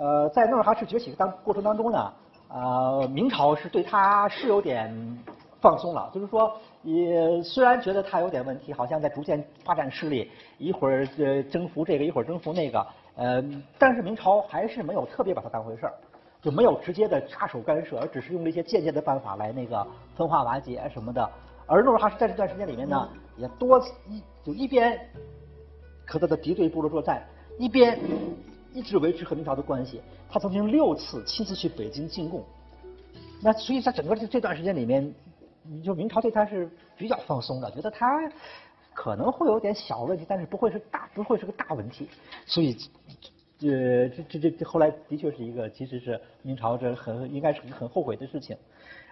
呃，在努尔哈赤崛起当过程当中呢，呃，明朝是对他是有点放松了，就是说，也虽然觉得他有点问题，好像在逐渐发展势力，一会儿呃征服这个，一会儿征服那个，呃，但是明朝还是没有特别把他当回事儿，就没有直接的插手干涉，而只是用了一些间接的办法来那个分化瓦解什么的。而努尔哈赤在这段时间里面呢，也多一就一边和他的敌对部落作战，一边一直维持和明朝的关系。他曾经六次亲自去北京进贡，那所以在整个这这段时间里面，你就明朝对他是比较放松的，觉得他可能会有点小问题，但是不会是大，不会是个大问题。所以，呃，这这这这后来的确是一个，其实是明朝这很应该是很后悔的事情。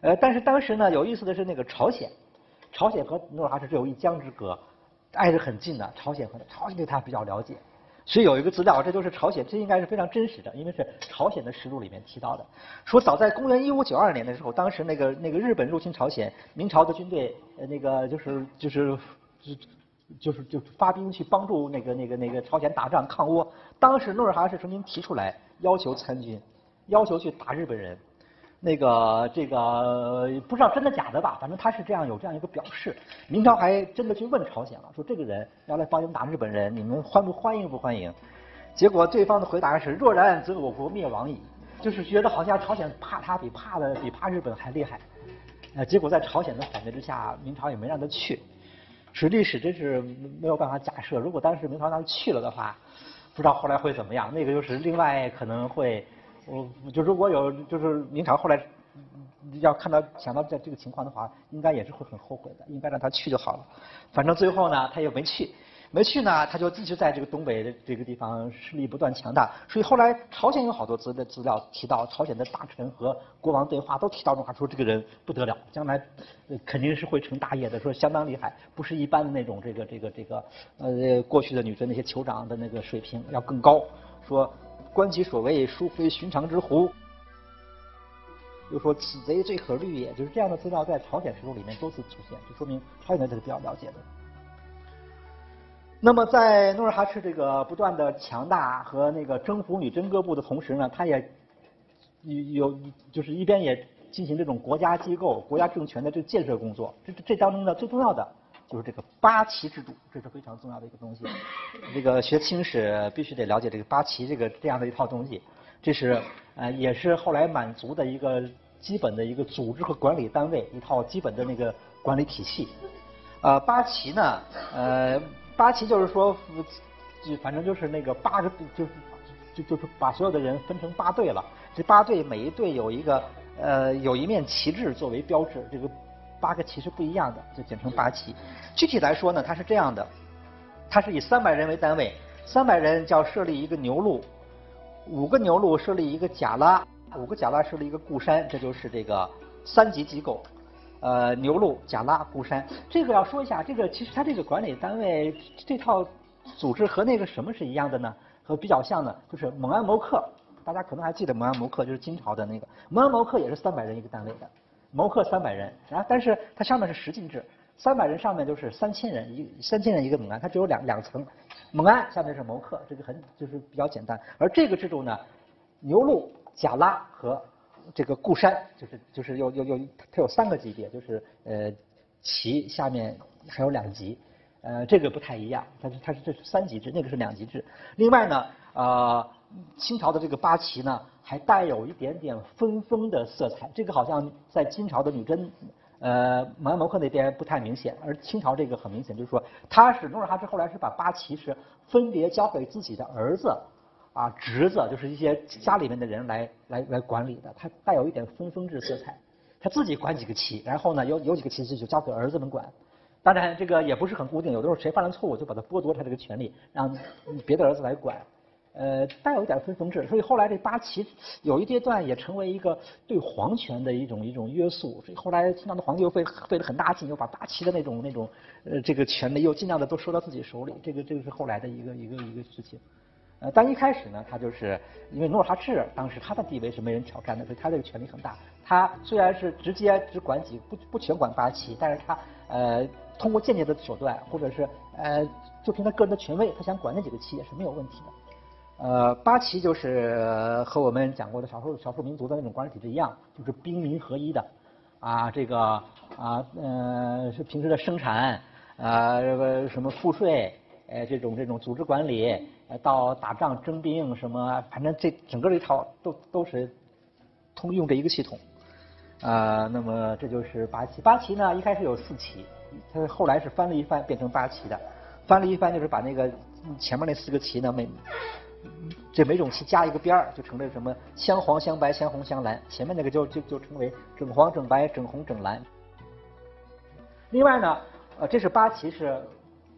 呃，但是当时呢，有意思的是那个朝鲜。朝鲜和努尔哈赤只有一江之隔，挨着很近的。朝鲜和朝鲜对他比较了解，所以有一个资料，这就是朝鲜，这应该是非常真实的，因为是朝鲜的实录里面提到的。说早在公元一五九二年的时候，当时那个那个日本入侵朝鲜，明朝的军队呃那个就是就是就就是就发兵去帮助那个那个那个朝鲜打仗抗倭。当时努尔哈赤曾经提出来要求参军，要求去打日本人。那个这个不知道真的假的吧，反正他是这样有这样一个表示。明朝还真的去问朝鲜了，说这个人要来帮你们打日本人，你们欢不欢迎不欢迎？结果对方的回答是：若然，则我国灭亡矣。就是觉得好像朝鲜怕他比怕的比怕日本还厉害。呃，结果在朝鲜的反对之下，明朝也没让他去。是历史真是没有办法假设，如果当时明朝让他去了的话，不知道后来会怎么样。那个就是另外可能会。我就如果有就是明朝后来要看到想到这这个情况的话，应该也是会很后悔的，应该让他去就好了。反正最后呢，他又没去，没去呢，他就一直在这个东北的这个地方势力不断强大。所以后来朝鲜有好多资的资料提到，朝鲜的大臣和国王对话都提到这话，说这个人不得了，将来肯定是会成大业的，说相当厉害，不是一般的那种这个这个这个呃过去的女真那些酋长的那个水平，要更高，说。观其所为，殊非寻常之乎？又说此贼最可虑也，就是这样的资料在朝鲜实录里面多次出现，就说明朝鲜人是比较了解的。那么在努尔哈赤这个不断的强大和那个征服女真各部的同时呢，他也有就是一边也进行这种国家机构、国家政权的这建设工作。这这当中呢，最重要的。就是这个八旗制度，这是非常重要的一个东西。这个学清史必须得了解这个八旗这个这样的一套东西，这是呃也是后来满族的一个基本的一个组织和管理单位，一套基本的那个管理体系。呃，八旗呢，呃，八旗就是说，就反正就是那个八个，就是就就是把所有的人分成八队了。这八队每一队有一个呃有一面旗帜作为标志，这个。八个旗是不一样的，就简称八旗。具体来说呢，它是这样的，它是以三百人为单位，三百人叫设立一个牛录，五个牛录设立一个甲拉，五个甲拉设立一个固山，这就是这个三级机构。呃，牛录、甲拉、固山，这个要说一下，这个其实它这个管理单位这套组织和那个什么是一样的呢？和比较像的，就是蒙安谋克，大家可能还记得蒙安谋克，就是金朝的那个蒙安谋克也是三百人一个单位的。谋克三百人，然后但是它上面是十进制，三百人上面就是三千人，一三千人一个蒙安，它只有两两层，蒙安下面是谋克，这个很就是比较简单。而这个制度呢，牛录、甲拉和这个固山，就是就是有有有它有三个级别，就是呃旗下面还有两级，呃这个不太一样，它是它是这是三级制，那个是两级制。另外呢，呃清朝的这个八旗呢。还带有一点点分封的色彩，这个好像在金朝的女真，呃，蒙安谋克那边不太明显，而清朝这个很明显，就是说他是努尔哈赤后来是把八旗是分别交给自己的儿子，啊，侄子，就是一些家里面的人来来来管理的，他带有一点分封制色彩，他自己管几个旗，然后呢有有几个旗就交给儿子们管，当然这个也不是很固定，有的时候谁犯了错误就把他剥夺他这个权利，让别的儿子来管。呃，带有一点分封制，所以后来这八旗有一阶段也成为一个对皇权的一种一种约束。所以后来清朝的皇帝又费费了很大劲，又把八旗的那种那种呃这个权力又尽量的都收到自己手里。这个这个是后来的一个一个一个事情。呃，但一开始呢，他就是因为努尔哈赤当时他的地位是没人挑战的，所以他这个权力很大。他虽然是直接只管几不不全管八旗，但是他呃通过间接的手段，或者是呃就凭他个人的权威，他想管那几个旗也是没有问题的。呃，八旗就是和我们讲过的少数少数民族的那种管理体制一样，就是兵民合一的，啊，这个啊，呃，是平时的生产，啊，这个什么赋税，呃，这种这种组织管理，呃到打仗征兵什么，反正这整个这套都都是通用这一个系统，啊，那么这就是八旗。八旗呢，一开始有四旗，它后来是翻了一番变成八旗的，翻了一番就是把那个前面那四个旗呢每。这每种旗加一个边儿，就成了什么镶黄、镶白、镶红、镶蓝。前面那个就就就称为整黄、整白、整红、整蓝。另外呢，呃，这是八旗是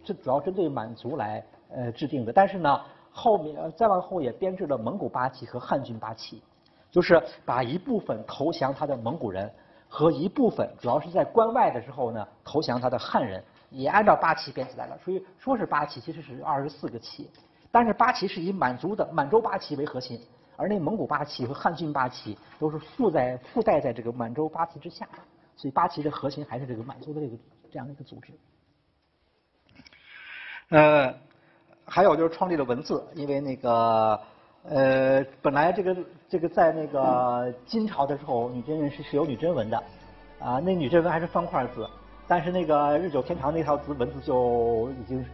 这主要针对满族来呃制定的。但是呢，后面再往后也编制了蒙古八旗和汉军八旗，就是把一部分投降他的蒙古人和一部分主要是在关外的时候呢投降他的汉人，也按照八旗编起来了。所以说是八旗，其实是二十四个旗。但是八旗是以满族的满洲八旗为核心，而那蒙古八旗和汉军八旗都是附在附带在这个满洲八旗之下，所以八旗的核心还是这个满族的这个这样的一个组织。呃，还有就是创立了文字，因为那个呃本来这个这个在那个金朝的时候，女真人是是有女真文的，啊那女真文还是方块字，但是那个日久天长那套字文字就已经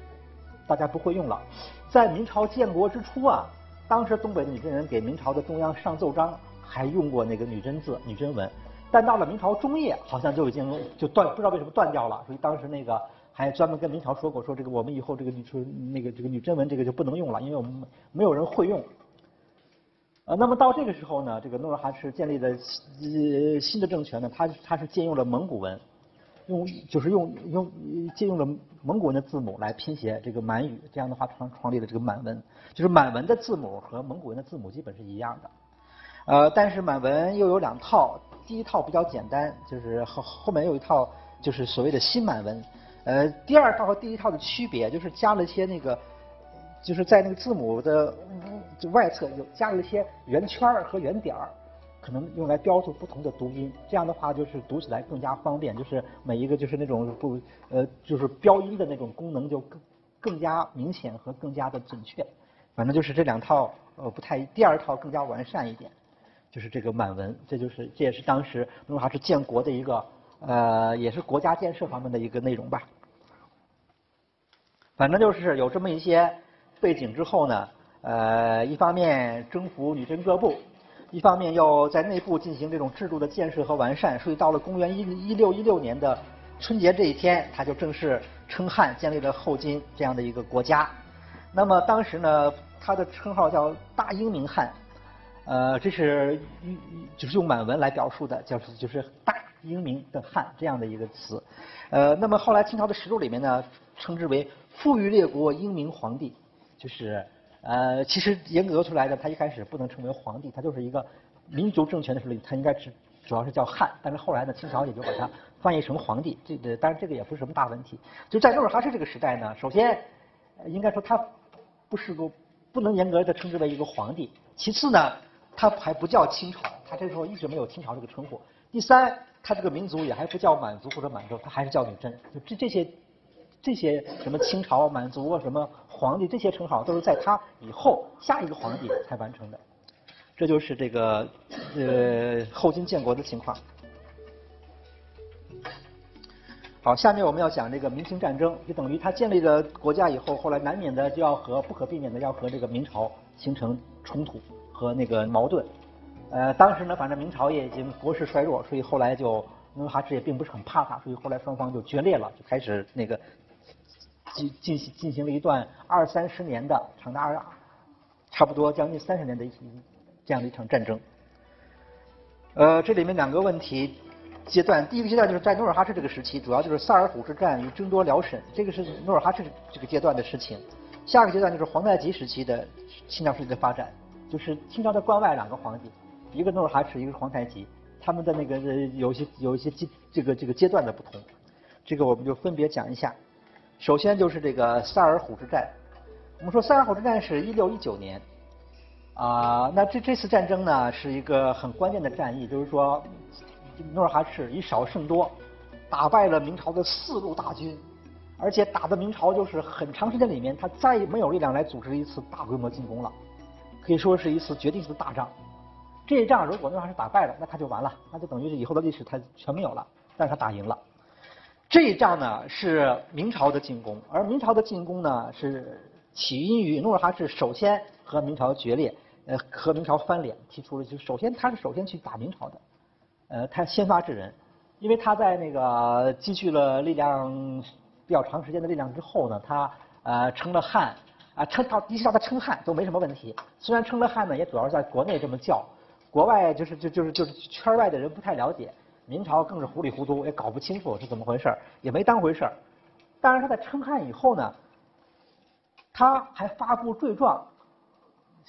大家不会用了。在明朝建国之初啊，当时东北的女真人给明朝的中央上奏章，还用过那个女真字、女真文。但到了明朝中叶，好像就已经就断，不知道为什么断掉了。所以当时那个还专门跟明朝说过，说这个我们以后这个女说那个这个女真文这个就不能用了，因为我们没有人会用。呃，那么到这个时候呢，这个努尔哈赤建立的新的政权呢，他他是借用了蒙古文。用就是用用借用了蒙古文的字母来拼写这个满语，这样的话创创立了这个满文。就是满文的字母和蒙古文的字母基本是一样的，呃，但是满文又有两套，第一套比较简单，就是后后面有一套就是所谓的新满文。呃，第二套和第一套的区别就是加了一些那个，就是在那个字母的外侧有加了一些圆圈和圆点儿。可能用来标注不同的读音，这样的话就是读起来更加方便，就是每一个就是那种不呃就是标音的那种功能就更更加明显和更加的准确。反正就是这两套呃不太，第二套更加完善一点，就是这个满文，这就是这也是当时努尔哈赤建国的一个呃也是国家建设方面的一个内容吧。反正就是有这么一些背景之后呢，呃一方面征服女真各部。一方面要在内部进行这种制度的建设和完善，所以到了公元一一六一六年的春节这一天，他就正式称汉，建立了后金这样的一个国家。那么当时呢，他的称号叫大英明汉，呃，这是就是用满文来表述的，叫就是大英明的汉这样的一个词。呃，那么后来清朝的实录里面呢，称之为富裕列国英明皇帝，就是。呃，其实严格出来的，他一开始不能称为皇帝，他就是一个民族政权的时候，他应该是主要是叫汉。但是后来呢，清朝也就把它翻译成皇帝。这个当然这个也不是什么大问题。就在努尔哈赤这个时代呢，首先应该说他不是个不能严格的称之为一个皇帝。其次呢，他还不叫清朝，他这时候一直没有清朝这个称呼。第三，他这个民族也还不叫满族或者满洲，他还是叫女真。就这这些。这些什么清朝、满族啊，什么皇帝这些称号，都是在他以后下一个皇帝才完成的。这就是这个呃后金建国的情况。好，下面我们要讲这个明清战争，就等于他建立了国家以后，后来难免的就要和不可避免的要和这个明朝形成冲突和那个矛盾。呃，当时呢，反正明朝也已经国势衰弱，所以后来就努尔哈赤也并不是很怕他，所以后来双方就决裂了，就开始那个。进进行进行了一段二三十年的长达二差不多将近三十年的一这样的一场战争。呃，这里面两个问题阶段，第一个阶段就是在努尔哈赤这个时期，主要就是萨尔浒之战与争夺辽沈，这个是努尔哈赤这个阶段的事情。下个阶段就是皇太极时期的清朝时期的发展，就是清朝的关外两个皇帝，一个努尔哈赤，一个是皇太极，他们的那个有些有一些阶这个这个阶段的不同，这个我们就分别讲一下。首先就是这个萨尔浒之战。我们说萨尔浒之战是一六一九年，啊，那这这次战争呢是一个很关键的战役，就是说努尔哈赤以少胜多，打败了明朝的四路大军，而且打的明朝就是很长时间里面他再也没有力量来组织一次大规模进攻了。可以说是一次决定性的大仗。这一仗如果努尔哈赤打败了，那他就完了，那就等于是以后的历史他全没有了。但是他打赢了。这一仗呢是明朝的进攻，而明朝的进攻呢是起因于努尔哈赤首先和明朝决裂，呃，和明朝翻脸，提出了就首先他是首先去打明朝的，呃，他先发制人，因为他在那个积蓄了力量比较长时间的力量之后呢，他呃称了汉，啊称到一直到他称汉都没什么问题，虽然称了汉呢，也主要是在国内这么叫，国外就是就就是就是圈外的人不太了解。明朝更是糊里糊涂，也搞不清楚是怎么回事也没当回事。当然，他在称汉以后呢，他还发布罪状，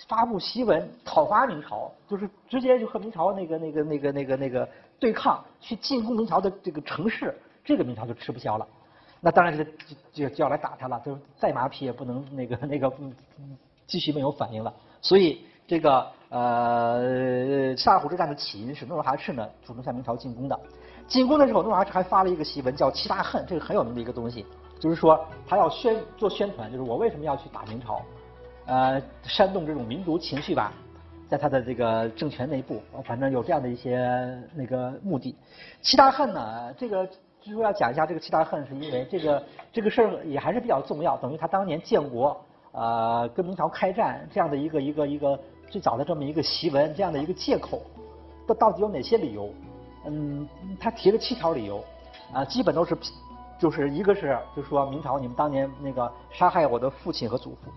发布檄文讨伐明朝，就是直接就和明朝那个那个那个那个那个对抗，去进攻明朝的这个城市，这个明朝就吃不消了。那当然就就就要来打他了，就是再马屁也不能那个那个嗯继续没有反应了，所以。这个呃，萨尔浒之战的起因是努尔哈赤呢主动向明朝进攻的。进攻的时候，努尔哈赤还发了一个檄文，叫《七大恨》，这个很有名的一个东西，就是说他要宣做宣传，就是我为什么要去打明朝，呃，煽动这种民族情绪吧，在他的这个政权内部，反正有这样的一些那个目的。七大恨呢，这个据说要讲一下这个七大恨，是因为这个这个事儿也还是比较重要，等于他当年建国，呃，跟明朝开战这样的一个一个一个。最早的这么一个檄文，这样的一个借口，到到底有哪些理由？嗯，他提了七条理由，啊，基本都是，就是一个是，就说明朝你们当年那个杀害我的父亲和祖父，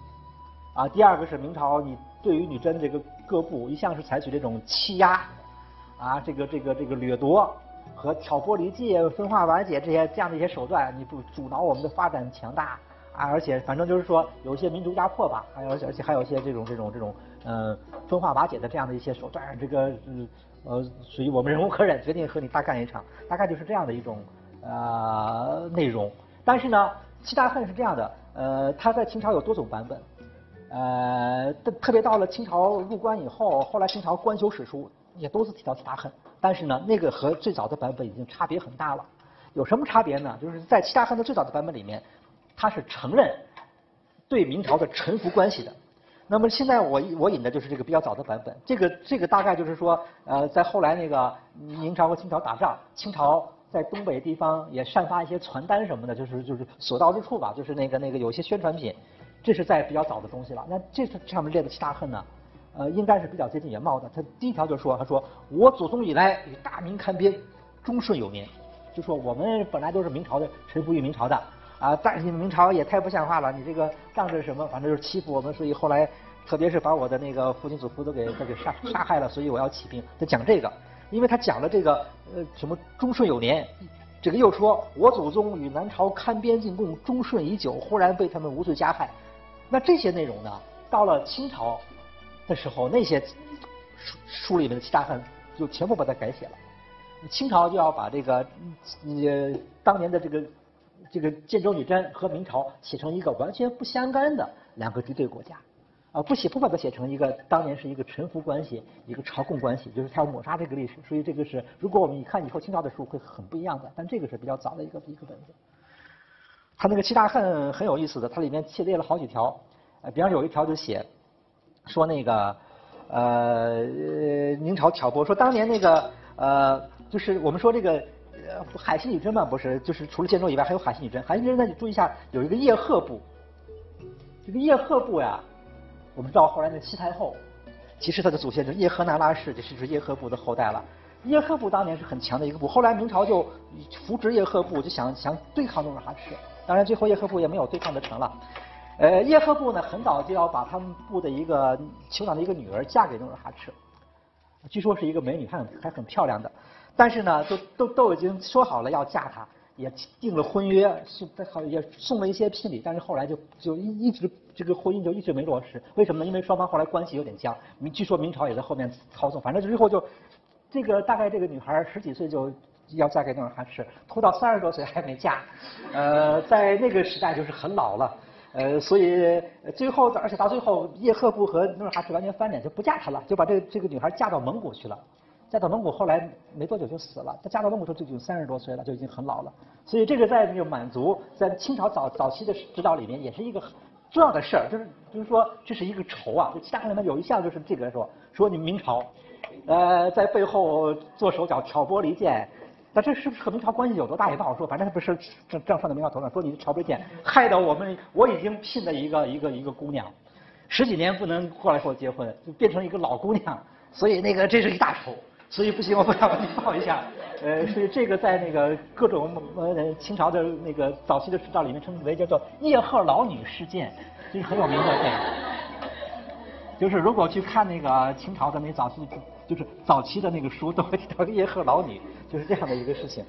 啊，第二个是明朝你对于女真这个各部一向是采取这种欺压，啊，这个这个这个掠夺和挑拨离间、分化瓦解这些这样的一些手段，你不阻挠我们的发展强大。啊，而且反正就是说有一些民族压迫吧，还有而且还有一些这种这种这种呃分化瓦解的这样的一些手段，这个是呃属于我们忍无可忍，决定和你大干一场，大概就是这样的一种呃内容。但是呢，七大恨是这样的，呃，他在清朝有多种版本，呃，特别到了清朝入关以后，后来清朝官修史书也都是提到七大恨，但是呢，那个和最早的版本已经差别很大了。有什么差别呢？就是在七大恨的最早的版本里面。他是承认对明朝的臣服关系的。那么现在我我引的就是这个比较早的版本。这个这个大概就是说，呃，在后来那个明朝和清朝打仗，清朝在东北地方也散发一些传单什么的，就是就是所到之处吧，就是那个那个有些宣传品。这是在比较早的东西了。那这是上面列的七大恨呢，呃，应该是比较接近原貌的。他第一条就说，他说我祖宗以来与大明堪边，忠顺有年，就说我们本来都是明朝的，臣服于明朝的。啊，但是明朝也太不像话了！你这个仗着什么？反正就是欺负我们，所以后来，特别是把我的那个父亲祖父都给都给杀杀害了，所以我要起兵。他讲这个，因为他讲了这个呃什么忠顺有年，这个又说我祖宗与南朝勘边进贡，忠顺已久，忽然被他们无罪加害。那这些内容呢，到了清朝的时候，那些书书里面的七大恨就全部把它改写了。清朝就要把这个呃当年的这个。这个建州女真和明朝写成一个完全不相干的两个敌对国家，啊，不写不把它写成一个当年是一个臣服关系，一个朝贡关系，就是他要抹杀这个历史。所以这个是，如果我们一看以后清朝的书会很不一样的。但这个是比较早的一个一个本子。他那个七大恨很有意思的，它里面列了好几条，呃，比方有一条就写说那个呃明朝挑拨，说当年那个呃就是我们说这个。呃海西女真嘛，不是，就是除了建州以外，还有海西女真。海西女真，那你注意一下，有一个叶赫部。这个叶赫部呀，我们知道后来那西太后，其实他的祖先就是叶赫那拉氏，就是叶赫部的后代了。叶赫部当年是很强的一个部，后来明朝就扶植叶赫部，就想想对抗努尔哈赤。当然最后叶赫部也没有对抗的成了。呃，叶赫部呢，很早就要把他们部的一个酋长的一个女儿嫁给努尔哈赤，据说是一个美女，还很还很漂亮的。但是呢，都都都已经说好了要嫁他，也订了婚约，送好也送了一些聘礼，但是后来就就一一直这个婚姻就一直没落实。为什么呢？因为双方后来关系有点僵，明据说明朝也在后面操纵，反正最后就这个大概这个女孩十几岁就要嫁给努尔哈赤，拖到三十多岁还 没嫁，呃，在那个时代就是很老了，呃，所以最后而且到最后叶赫部和努尔哈赤完全翻脸，就不嫁他了，就把这个这个女孩嫁到蒙古去了。嫁到蒙古后来没多久就死了。他嫁到蒙古时候就已经三十多岁了，就已经很老了。所以这个在那个满族，在清朝早早期的指导里面，也是一个重要的事儿，就是就是说这是一个仇啊。就其他人呢有一项就是这个说说你明朝，呃，在背后做手脚挑拨离间。那这是不是和明朝关系有多大也不好说。反正他不是正正上的明朝头上说你挑拨离间，害得我们我已经聘了一个一个一个姑娘，十几年不能过来和我结婚，就变成一个老姑娘。所以那个这是一大仇，所以不行，我不要你报一下。呃，所以这个在那个各种呃清朝的那个早期的史料里面称之为叫做叶赫老女事件，就是很有名的对。就是如果去看那个清朝的那早期，就是早期的那个书，都会提到叶赫老女，就是这样的一个事情。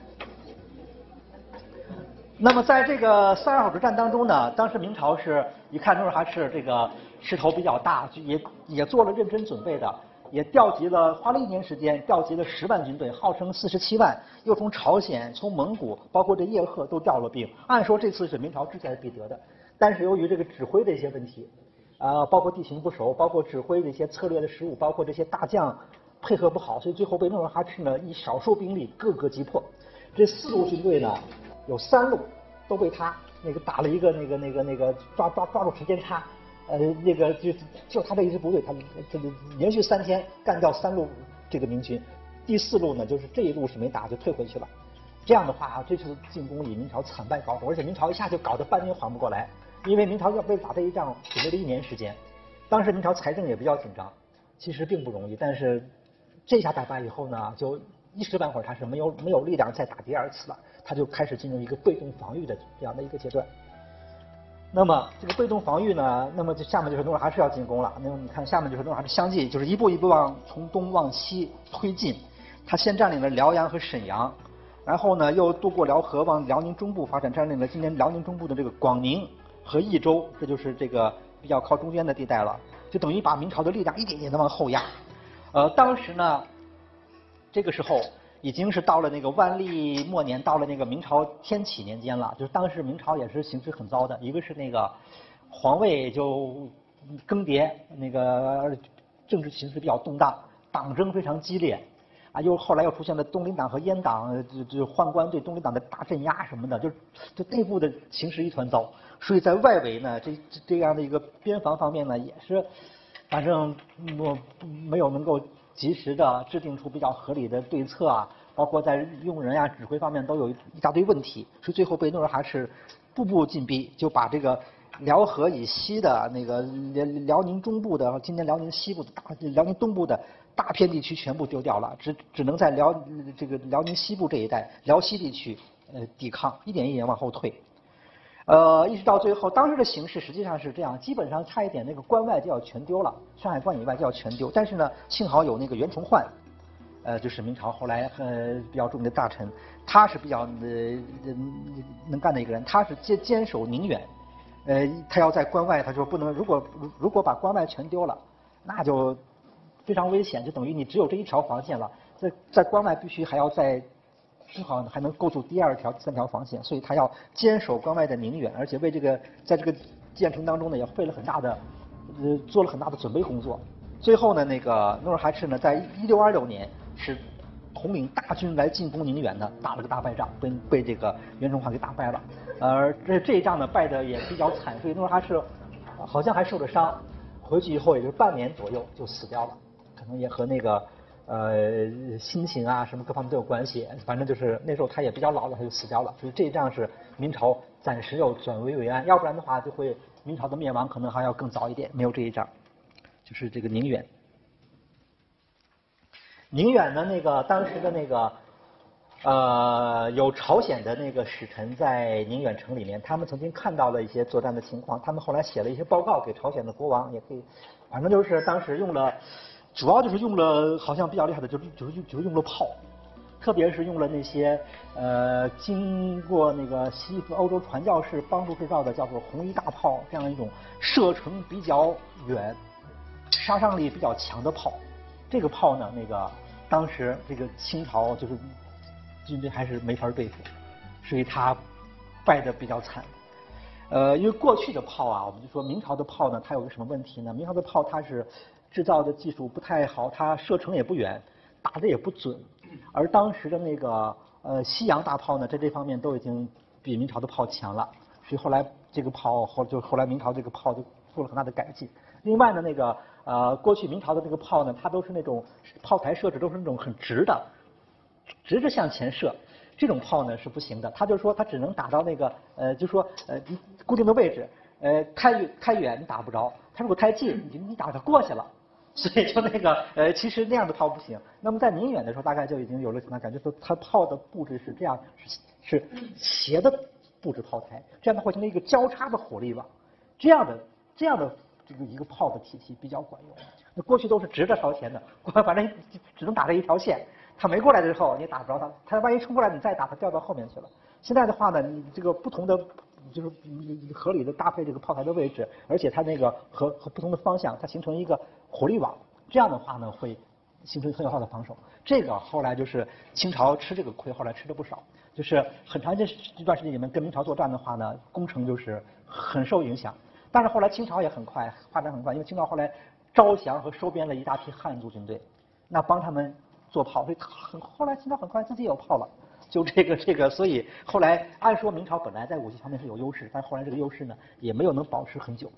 那么在这个三二号之战当中呢，当时明朝是一看努尔哈赤这个势头比较大，也也做了认真准备的。也调集了，花了一年时间，调集了十万军队，号称四十七万，又从朝鲜、从蒙古，包括这叶赫都调了兵。按说这次是明朝志在必得的，但是由于这个指挥的一些问题，啊，包括地形不熟，包括指挥的一些策略的失误，包括这些大将配合不好，所以最后被努尔哈赤呢以少数兵力各个击破。这四路军队呢，有三路都被他那个打了一个那个那个那个抓抓抓住时间差。呃，那个就就他这一支部队，他这个连续三天干掉三路这个明军，第四路呢，就是这一路是没打就退回去了。这样的话，这次进攻以明朝惨败告终，而且明朝一下就搞得半天缓不过来，因为明朝要为打这一仗准备了一年时间。当时明朝财政也比较紧张，其实并不容易。但是这下打败以后呢，就一时半会儿他是没有没有力量再打第二次了，他就开始进入一个被动防御的这样的一个阶段。那么这个被动防御呢？那么这下面就是努尔还是要进攻了。那么你看下面就是努尔还是相继就是一步一步往从东往西推进。他先占领了辽阳和沈阳，然后呢又渡过辽河往辽宁中部发展，占领了今年辽宁中部的这个广宁和益州，这就是这个比较靠中间的地带了。就等于把明朝的力量一点点的往后压。呃，当时呢，这个时候。已经是到了那个万历末年，到了那个明朝天启年间了。就是当时明朝也是形势很糟的，一个是那个皇位就更迭，那个政治形势比较动荡，党争非常激烈，啊，又后来又出现了东林党和阉党，就就宦官对东林党的大镇压什么的，就就内部的形势一团糟。所以在外围呢，这这样的一个边防方面呢，也是反正我没有能够。及时的制定出比较合理的对策啊，包括在用人啊、指挥方面都有一大堆问题，所以最后被努尔哈赤步步紧逼，就把这个辽河以西的那个辽辽宁中部的、今天辽宁西部的大、辽宁东部的大片地区全部丢掉了，只只能在辽这个辽宁西部这一带、辽西地区呃抵抗，一点一点往后退。呃，一直到最后，当时的形势实际上是这样，基本上差一点那个关外就要全丢了，上海关以外就要全丢。但是呢，幸好有那个袁崇焕，呃，就是明朝后来呃比较著名的大臣，他是比较呃能干的一个人，他是坚坚守宁远，呃，他要在关外，他说不能，如果如果把关外全丢了，那就非常危险，就等于你只有这一条防线了，在在关外必须还要在。正好还能构筑第二条、三条防线，所以他要坚守关外的宁远，而且为这个在这个建成当中呢，也费了很大的呃做了很大的准备工作。最后呢，那个努尔哈赤呢，在一六二六年是统领大军来进攻宁远呢，打了个大败仗，被被这个袁崇焕给打败了。而这这一仗呢，败的也比较惨，所以努尔哈赤好像还受了伤，回去以后也就半年左右就死掉了，可能也和那个。呃，心情啊，什么各方面都有关系。反正就是那时候他也比较老了，他就死掉了。所以这一仗是明朝暂时又转危为安，要不然的话就会明朝的灭亡可能还要更早一点。没有这一仗，就是这个宁远。宁远的那个当时的那个呃，有朝鲜的那个使臣在宁远城里面，他们曾经看到了一些作战的情况，他们后来写了一些报告给朝鲜的国王，也可以，反正就是当时用了。主要就是用了，好像比较厉害的，就是就是就是用了炮，特别是用了那些呃经过那个西欧洲传教士帮助制造的叫做红衣大炮这样一种射程比较远、杀伤力比较强的炮。这个炮呢，那个当时这个清朝就是军队还是没法对付，所以他败的比较惨。呃，因为过去的炮啊，我们就说明朝的炮呢，它有个什么问题呢？明朝的炮它是。制造的技术不太好，它射程也不远，打的也不准。而当时的那个呃西洋大炮呢，在这方面都已经比明朝的炮强了，所以后来这个炮后就后来明朝这个炮就做了很大的改进。另外呢，那个呃过去明朝的那个炮呢，它都是那种炮台设置都是那种很直的，直着向前射。这种炮呢是不行的，它就说它只能打到那个呃，就说呃固定的位置，呃太太远你打不着，它如果太近你你打它过去了，所以就那个呃其实那样的炮不行。那么在宁远的时候大概就已经有了什么感觉，说它炮的布置是这样，是是斜的布置炮台，这样的话形成一个交叉的火力网，这样的这样的这个一个炮的体系比较管用。那过去都是直着朝前的，反正只能打这一条线。他没过来的时候，你打不着他。他万一冲过来，你再打，他掉到后面去了。现在的话呢，你这个不同的就是合理的搭配这个炮台的位置，而且它那个和和不同的方向，它形成一个火力网。这样的话呢，会形成很有效的防守。这个后来就是清朝吃这个亏，后来吃的不少。就是很长一一段时间里面跟明朝作战的话呢，工程就是很受影响。但是后来清朝也很快发展很快，因为清朝后来招降和收编了一大批汉族军队，那帮他们。做炮，所以很后来清朝很快自己有炮了，就这个这个，所以后来按说明朝本来在武器方面是有优势，但后来这个优势呢也没有能保持很久。